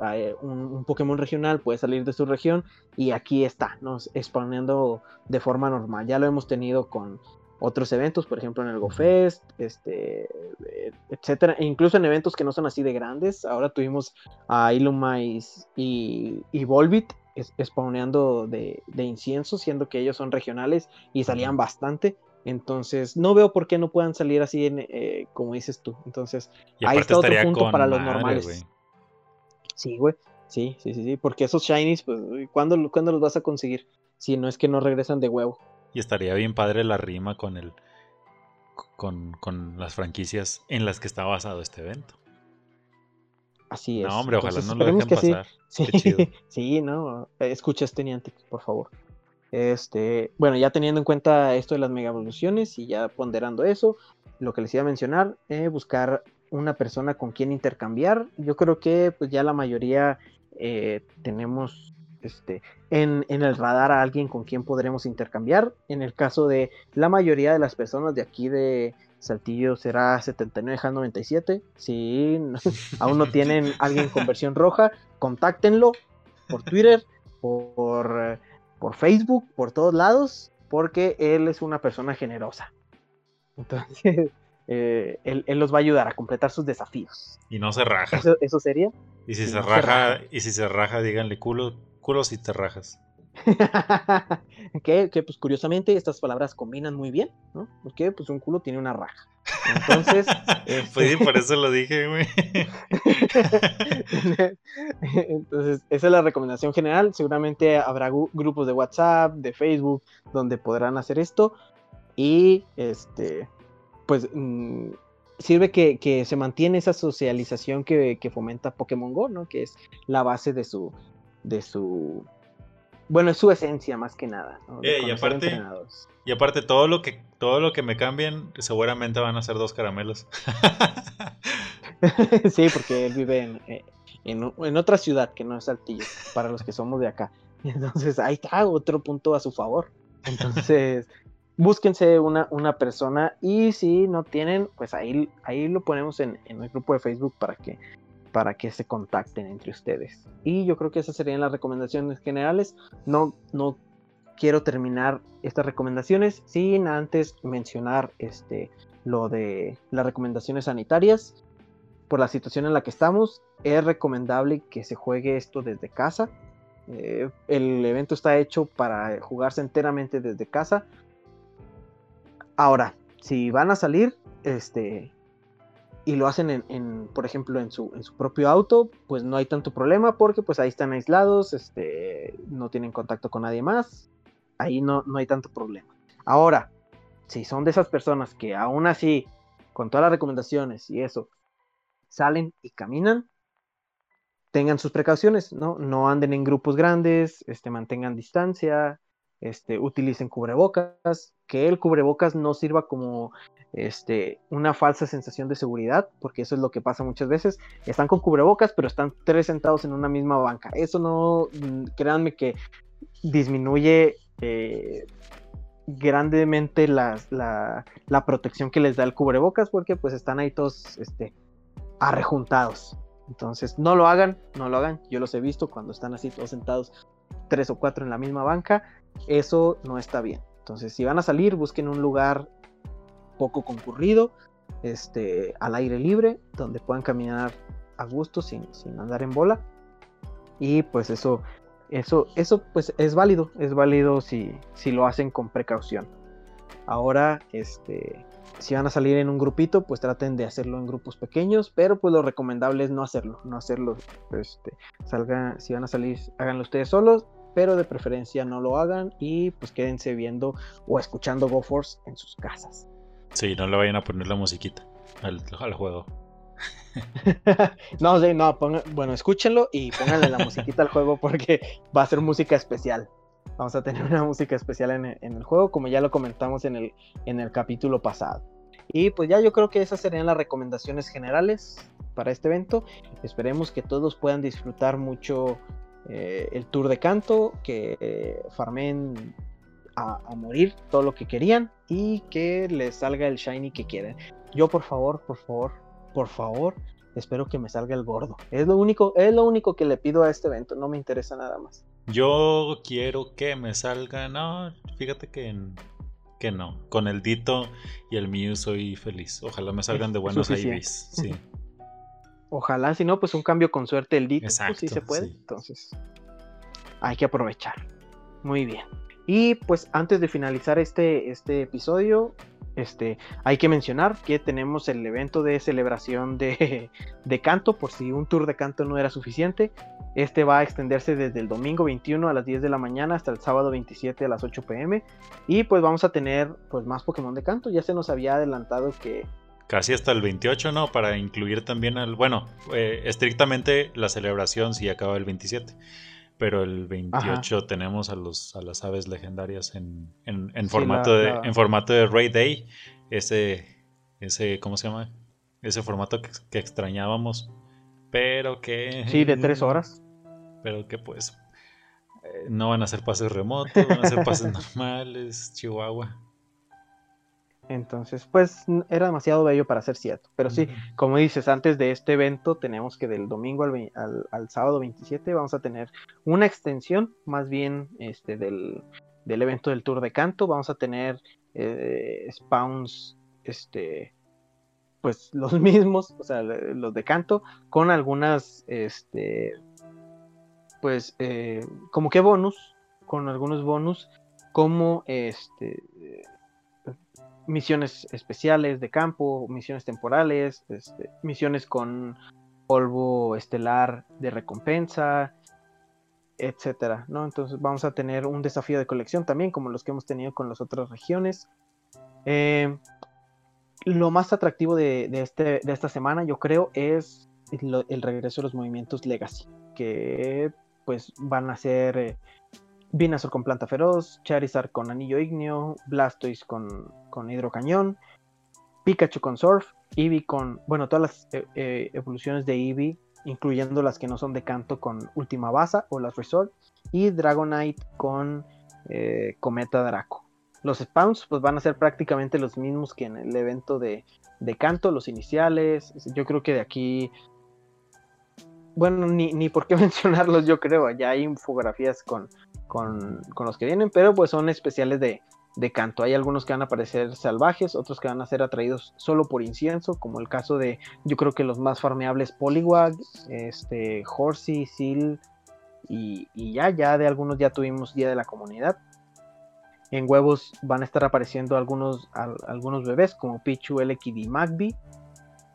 un, Pokémon regional puede salir de su región y aquí está, ¿no? Exponiendo de forma normal. Ya lo hemos tenido con otros eventos, por ejemplo en el GoFest, este, eh, etcétera, e incluso en eventos que no son así de grandes. Ahora tuvimos a Illumais y, y Volbit spawneando de, incienso, siendo que ellos son regionales y salían bastante. Entonces, no veo por qué no puedan salir así, en, eh, como dices tú. Entonces, ahí está otro punto para los normales. Sí, güey. Sí, sí, sí, sí. Porque esos shinies, pues, ¿cuándo, ¿cuándo los vas a conseguir? Si no es que no regresan de huevo. Y estaría bien padre la rima con el. Con, con las franquicias en las que está basado este evento. Así es. No, hombre, ojalá no lo dejen pasar. [laughs] Sí, [laughs] sí. no. Escucha este Niantic, por favor. Este, bueno, ya teniendo en cuenta esto de las mega evoluciones y ya ponderando eso, lo que les iba a mencionar, eh, buscar una persona con quien intercambiar. Yo creo que pues ya la mayoría eh, tenemos este, en, el radar a alguien con quien podremos intercambiar. En el caso de la mayoría de las personas de aquí de Saltillo será 79 97. Si aún no tienen alguien con versión roja, contáctenlo por Twitter, por, por Facebook, por todos lados, porque él es una persona generosa. Entonces, [laughs] eh, él, los va a ayudar a completar sus desafíos. Y no se raja. ¿Eso, sería? Y si se, raja, y si se raja, díganle culo, culos y te rajas. [laughs] que, pues curiosamente estas palabras combinan muy bien, ¿no? Porque pues un culo tiene una raja. Entonces. [laughs] pues por eso lo dije, güey. [laughs] Entonces, esa es la recomendación general. Seguramente habrá grupos de WhatsApp, de Facebook, donde podrán hacer esto. Y este, pues mm, sirve que, se mantiene esa socialización que, que, fomenta Pokémon Go, ¿no? Que es la base de su, de su bueno, es su esencia más que nada. Eh, y aparte, y aparte todo lo que todo lo que me cambien seguramente van a ser dos caramelos. [laughs] sí, porque él vive en, eh, en, otra ciudad que no es Saltillo, para los que somos de acá. [laughs] Entonces ahí está otro punto a su favor. Entonces, [laughs] búsquense una, una persona y si no tienen, pues ahí, ahí lo ponemos en, en el grupo de Facebook para que para que se contacten entre ustedes. Y yo creo que esas serían las recomendaciones generales. No, no quiero terminar estas recomendaciones sin antes mencionar este, lo de las recomendaciones sanitarias. Por la situación en la que estamos, es recomendable que se juegue esto desde casa. Eh, el evento está hecho para jugarse enteramente desde casa. Ahora, si van a salir, este, y lo hacen en, por ejemplo, en su, en su propio auto, pues no hay tanto problema porque pues ahí están aislados, este, no tienen contacto con nadie más, ahí no, no hay tanto problema. Ahora, si son de esas personas que aún así, con todas las recomendaciones y eso, salen y caminan, tengan sus precauciones, ¿no? No anden en grupos grandes, este, mantengan distancia, este, utilicen cubrebocas, que el cubrebocas no sirva como este, una falsa sensación de seguridad, porque eso es lo que pasa muchas veces. Están con cubrebocas, pero están tres sentados en una misma banca. Eso no, mm, créanme que disminuye eh, grandemente la, la, protección que les da el cubrebocas, porque pues están ahí todos este, arrejuntados. Entonces, no lo hagan, no lo hagan. Yo los he visto cuando están así todos sentados, tres o cuatro en la misma banca. Eso no está bien. Entonces, si van a salir, busquen un lugar poco concurrido, este, al aire libre, donde puedan caminar a gusto sin, sin andar en bola. Y pues eso, eso, eso pues es válido, es válido si, si lo hacen con precaución. Ahora, este, si van a salir en un grupito, pues traten de hacerlo en grupos pequeños, pero pues lo recomendable es no hacerlo, no hacerlo, este, salgan, si van a salir, háganlo ustedes solos, pero de preferencia no lo hagan y pues quédense viendo o escuchando GoForce en sus casas. Sí, no le vayan a poner la musiquita al, juego. [laughs] no, sí, no, bueno, escúchenlo y pónganle la musiquita al juego porque va a ser música especial. Vamos a tener una música especial en el, juego, como ya lo comentamos en el, en el capítulo pasado. Y pues ya yo creo que esas serían las recomendaciones generales para este evento. Esperemos que todos puedan disfrutar mucho eh, el tour de canto, que eh, farmen a, morir todo lo que querían y que les salga el shiny que quieren. Yo por favor, por favor, por favor, espero que me salga el gordo. Es lo único, es lo único que le pido a este evento, no me interesa nada más. Yo quiero que me salga, no, fíjate que, que no. Con el Dito y el Mew soy feliz. Ojalá me salgan de buenos IVs, sí. Ojalá, si no, pues un cambio con suerte el Dito, si pues se puede. Entonces, hay que aprovechar. Muy bien. Y pues antes de finalizar este, este episodio, este, hay que mencionar que tenemos el evento de celebración de, [laughs] de, canto, por si un tour de canto no era suficiente. Este va a extenderse desde el domingo 21 a las 10 de la mañana hasta el sábado 27 a las 8 pm. Y pues vamos a tener pues más Pokémon de canto. Ya se nos había adelantado que... Casi hasta el 28, ¿no? Para incluir también al... Bueno, eh, estrictamente la celebración si acaba el 27 pero el 28 tenemos a, los, a las aves legendarias en, en, formato, de, en formato de Ray Day. Ese, ese, ¿cómo se llama? Ese formato que, extrañábamos, pero que... Sí, de [laughs] tres horas. Pero que pues eh, no van a ser pases remotos, van a ser pases [laughs] normales, Chihuahua. Entonces, pues era demasiado bello para ser cierto. Pero sí, como dices, antes de este evento tenemos que del domingo al, sábado 27 vamos a tener una extensión más bien este, del, evento del Tour de Canto. Vamos a tener eh, spawns, este, pues [laughs] los mismos, o sea, los de canto, con algunas, este, pues, eh, como que bonus, con algunos bonus, como este misiones especiales de campo, misiones temporales, este, misiones con polvo estelar de recompensa, etcétera, ¿no? Entonces vamos a tener un desafío de colección también, como los que hemos tenido con las otras regiones. Eh, lo más atractivo de, este, de, esta semana, yo creo, es el, regreso de los movimientos Legacy, que pues van a ser eh, Venusaur con planta feroz, Charizard con anillo igneo, Blastoise con, con hidrocañón, Pikachu con surf, Eevee con, bueno, todas las eh, eh, evoluciones de Eevee, incluyendo las que no son de canto con Última Baza o las Resort, y Dragonite con eh, Cometa Draco. Los spawns pues van a ser prácticamente los mismos que en el evento de, de canto, los iniciales. Yo creo que de aquí bueno, ni, ni, por qué [laughs] mencionarlos, yo creo. Ya hay infografías con, con, los que vienen, pero pues son especiales de, canto. Hay algunos que van a aparecer salvajes, otros que van a ser atraídos solo por incienso, como el caso de, yo creo que los más farmeables Poliwag, este, Horsey, Seal, y, ya, ya de algunos ya tuvimos Día de la Comunidad. En huevos van a estar apareciendo algunos, algunos bebés como Pichu, Elekid y Magby.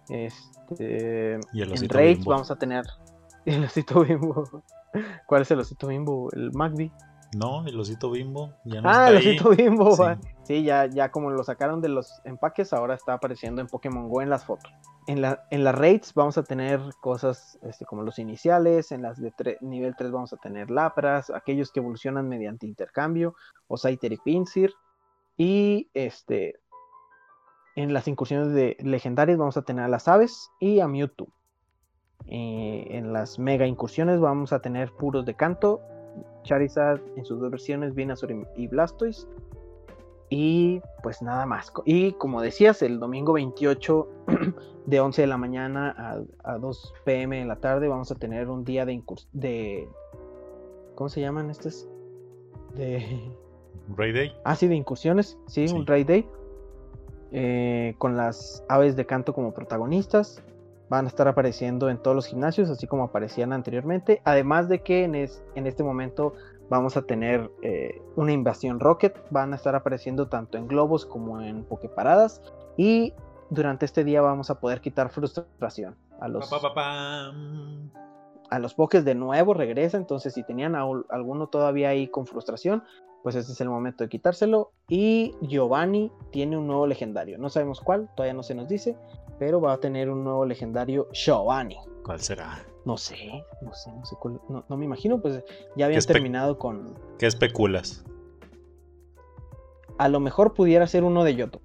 Este, Y el en Raids vamos a tener [laughs] el osito bimbo. [laughs] ¿Cuál es el osito bimbo? El McBee. No, el osito bimbo ya no Ah, está el ahí. osito bimbo. Sí. ya, ya como lo sacaron de los empaques, ahora está apareciendo en Pokémon Go en las fotos. En, la, en las raids vamos a tener cosas este, como los iniciales, en las de tre- nivel 3 vamos a tener Lapras, aquellos que evolucionan mediante intercambio, Osaiter y Pinsir. Y este, en las incursiones de legendarias vamos a tener a las aves y a Mewtwo. Eh, en las mega incursiones vamos a tener puros de canto, Charizard en sus dos versiones, Venusaur y- Blastoise. Y pues nada más. Y como decías, el domingo 28 [clears throat] de 11 de la mañana a, a 2 pm de la tarde vamos a tener un día de de ¿Cómo se llaman estos? De Ray Day. Ah, sí, de incursiones, sí, Sí. un raid day. eh, con las aves de canto como protagonistas. Van a estar apareciendo en todos los gimnasios, así como aparecían anteriormente. Además de que en, es- en este momento vamos a tener eh, una invasión Rocket. Van a estar apareciendo tanto en globos como en pokeparadas. Y durante este día vamos a poder quitar frustración a los, Pa, pa, pa, pam. a los pokés de nuevo regresa. Entonces, si tenían a- alguno todavía ahí con frustración, pues este es el momento de quitárselo. Y Giovanni tiene un nuevo legendario. No sabemos cuál, todavía no se nos dice, pero va a tener un nuevo legendario Giovanni. ¿Cuál será? No sé, no sé, no sé cuál. No, no me imagino, pues ya habían terminado con. ¿Qué especulas? A lo mejor pudiera ser uno de Yoto.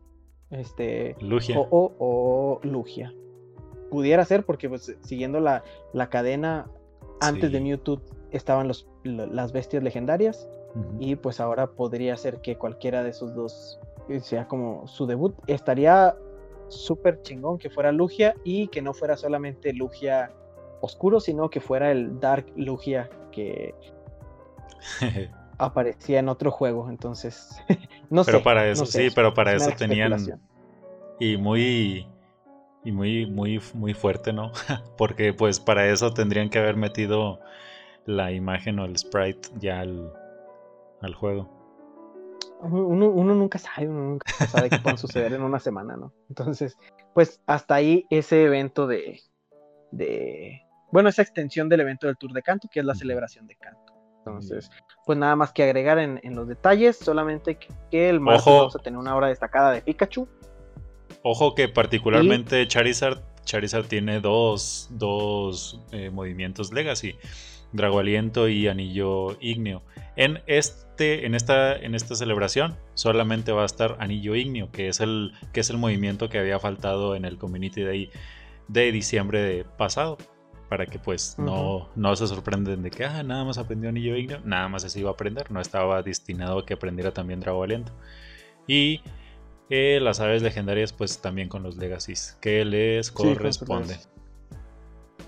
Este. Lugia. O, o- o Lugia. Pudiera ser porque pues siguiendo la, la cadena antes de. Mewtwo estaban los, lo- las bestias legendarias y pues ahora podría ser que cualquiera de esos dos eh, sea como su debut. Estaría súper chingón que fuera Lugia y que no fuera solamente Lugia oscuro, sino que fuera el Dark Lugia que [laughs] aparecía en otro juego. Entonces, [laughs] no sé. pero para eso, no sé, sí, pero para es eso tenían. Y muy. Y muy, muy, muy fuerte, ¿no? [laughs] Porque pues para eso tendrían que haber metido la imagen o el sprite ya al, al juego. Uno, uno nunca sabe, uno nunca sabe qué puede suceder en una semana, ¿no? Entonces, pues hasta ahí ese evento de, de, bueno, esa extensión del evento del Tour de Canto, que es la celebración de canto. Entonces, pues nada más que agregar en, en los detalles, solamente que, que el martes Ojo. vamos a tener una hora destacada de Pikachu. Ojo que particularmente Charizard, Charizard tiene dos, dos eh, movimientos Legacy. Drago Aliento y Anillo Igneo. En, este, en, esta, en esta celebración solamente va a estar Anillo Igneo, que es el, que es el movimiento que había faltado en el Community Day de diciembre de pasado. Para que pues no, no se sorprenden de que ah, nada más aprendió Anillo Igneo, nada más se iba a aprender, no estaba destinado a que aprendiera también Drago Aliento. Y eh, las aves legendarias pues también con los Legacies, que les con sus corresponde. legacies.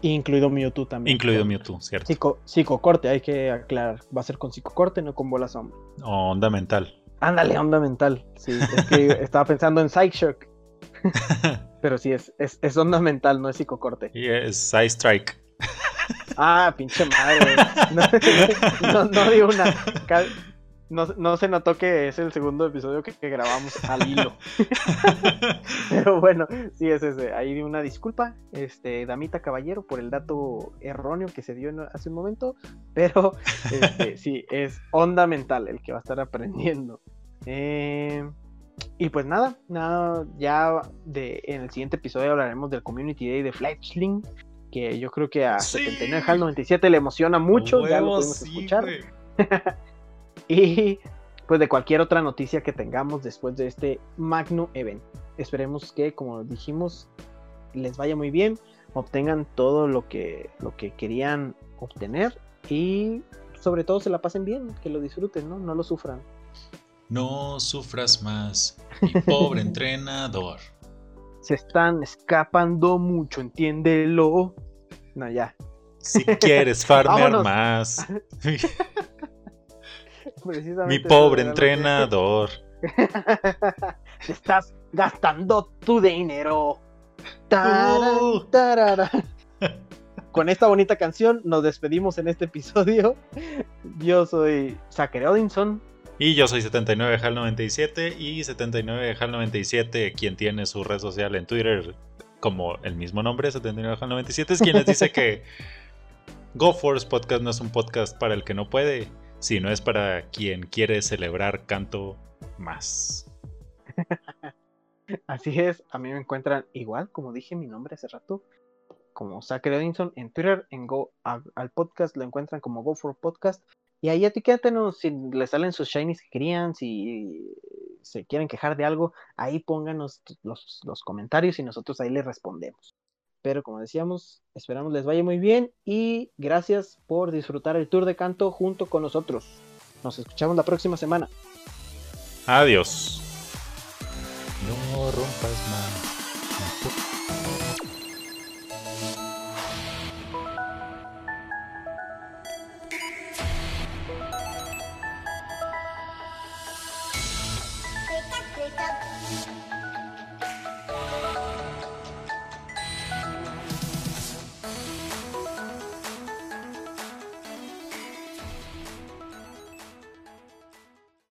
Incluido Mewtwo también. Incluido Mewtwo, ¿cierto? Psico, psicocorte, hay que aclarar. Va a ser con psicocorte, no con bola sombra. Onda mental. Ándale, onda mental. Sí, es que [laughs] estaba pensando en Psyshock. [laughs] Pero sí, es, es, es onda mental, no es psicocorte. y es Side Strike. Ah, pinche madre. [laughs] No, no, no di una. No, no se notó que es el segundo episodio que, que grabamos al hilo. [laughs] [laughs] Pero bueno, sí es ese. Ahí una disculpa, este, Damita Caballero, por el dato erróneo que se dio en- hace un momento. Pero [laughs] este, sí, es onda mental el que va a estar aprendiendo. Eh, y pues nada, nada, ya de, en el siguiente episodio hablaremos del Community Day de Fletchling. Que yo creo que a Sí. 79 HAL 97 le emociona mucho, ya lo pudimos sí, escuchar. Y pues de cualquier otra noticia que tengamos después de este magno evento. Esperemos que, como dijimos, les vaya muy bien, obtengan todo lo que, lo que querían obtener y sobre todo se la pasen bien, que lo disfruten, ¿no? No lo sufran. No sufras más, mi pobre [laughs] entrenador. Se están escapando mucho, entiéndelo. No, ya. Si quieres farmear [laughs] más, [laughs] mi pobre entrenador. [laughs] Te estás gastando tu dinero. Tarán, Uh. tarara. Con esta bonita canción nos despedimos en este episodio. Yo soy Zachary Odinson. Y yo soy 79HAL97 y 79HAL97, quien tiene su red social en Twitter como el mismo nombre, 79-97, es quien les dice que [laughs] GoForce Podcast no es un podcast para el que no puede, sino es para quien quiere celebrar canto más. [laughs] Así es, a mí me encuentran igual, como dije mi nombre hace rato, como Zachary Edinson en Twitter, en Go al podcast lo encuentran como Go for Podcast. Y ahí etiquétenos si les salen sus shinies que querían, si se quieren quejar de algo, ahí pónganos los, los comentarios y nosotros ahí les respondemos. Pero como decíamos, esperamos les vaya muy bien y gracias por disfrutar el tour de canto junto con nosotros. Nos escuchamos la próxima semana. Adiós. No rompas más.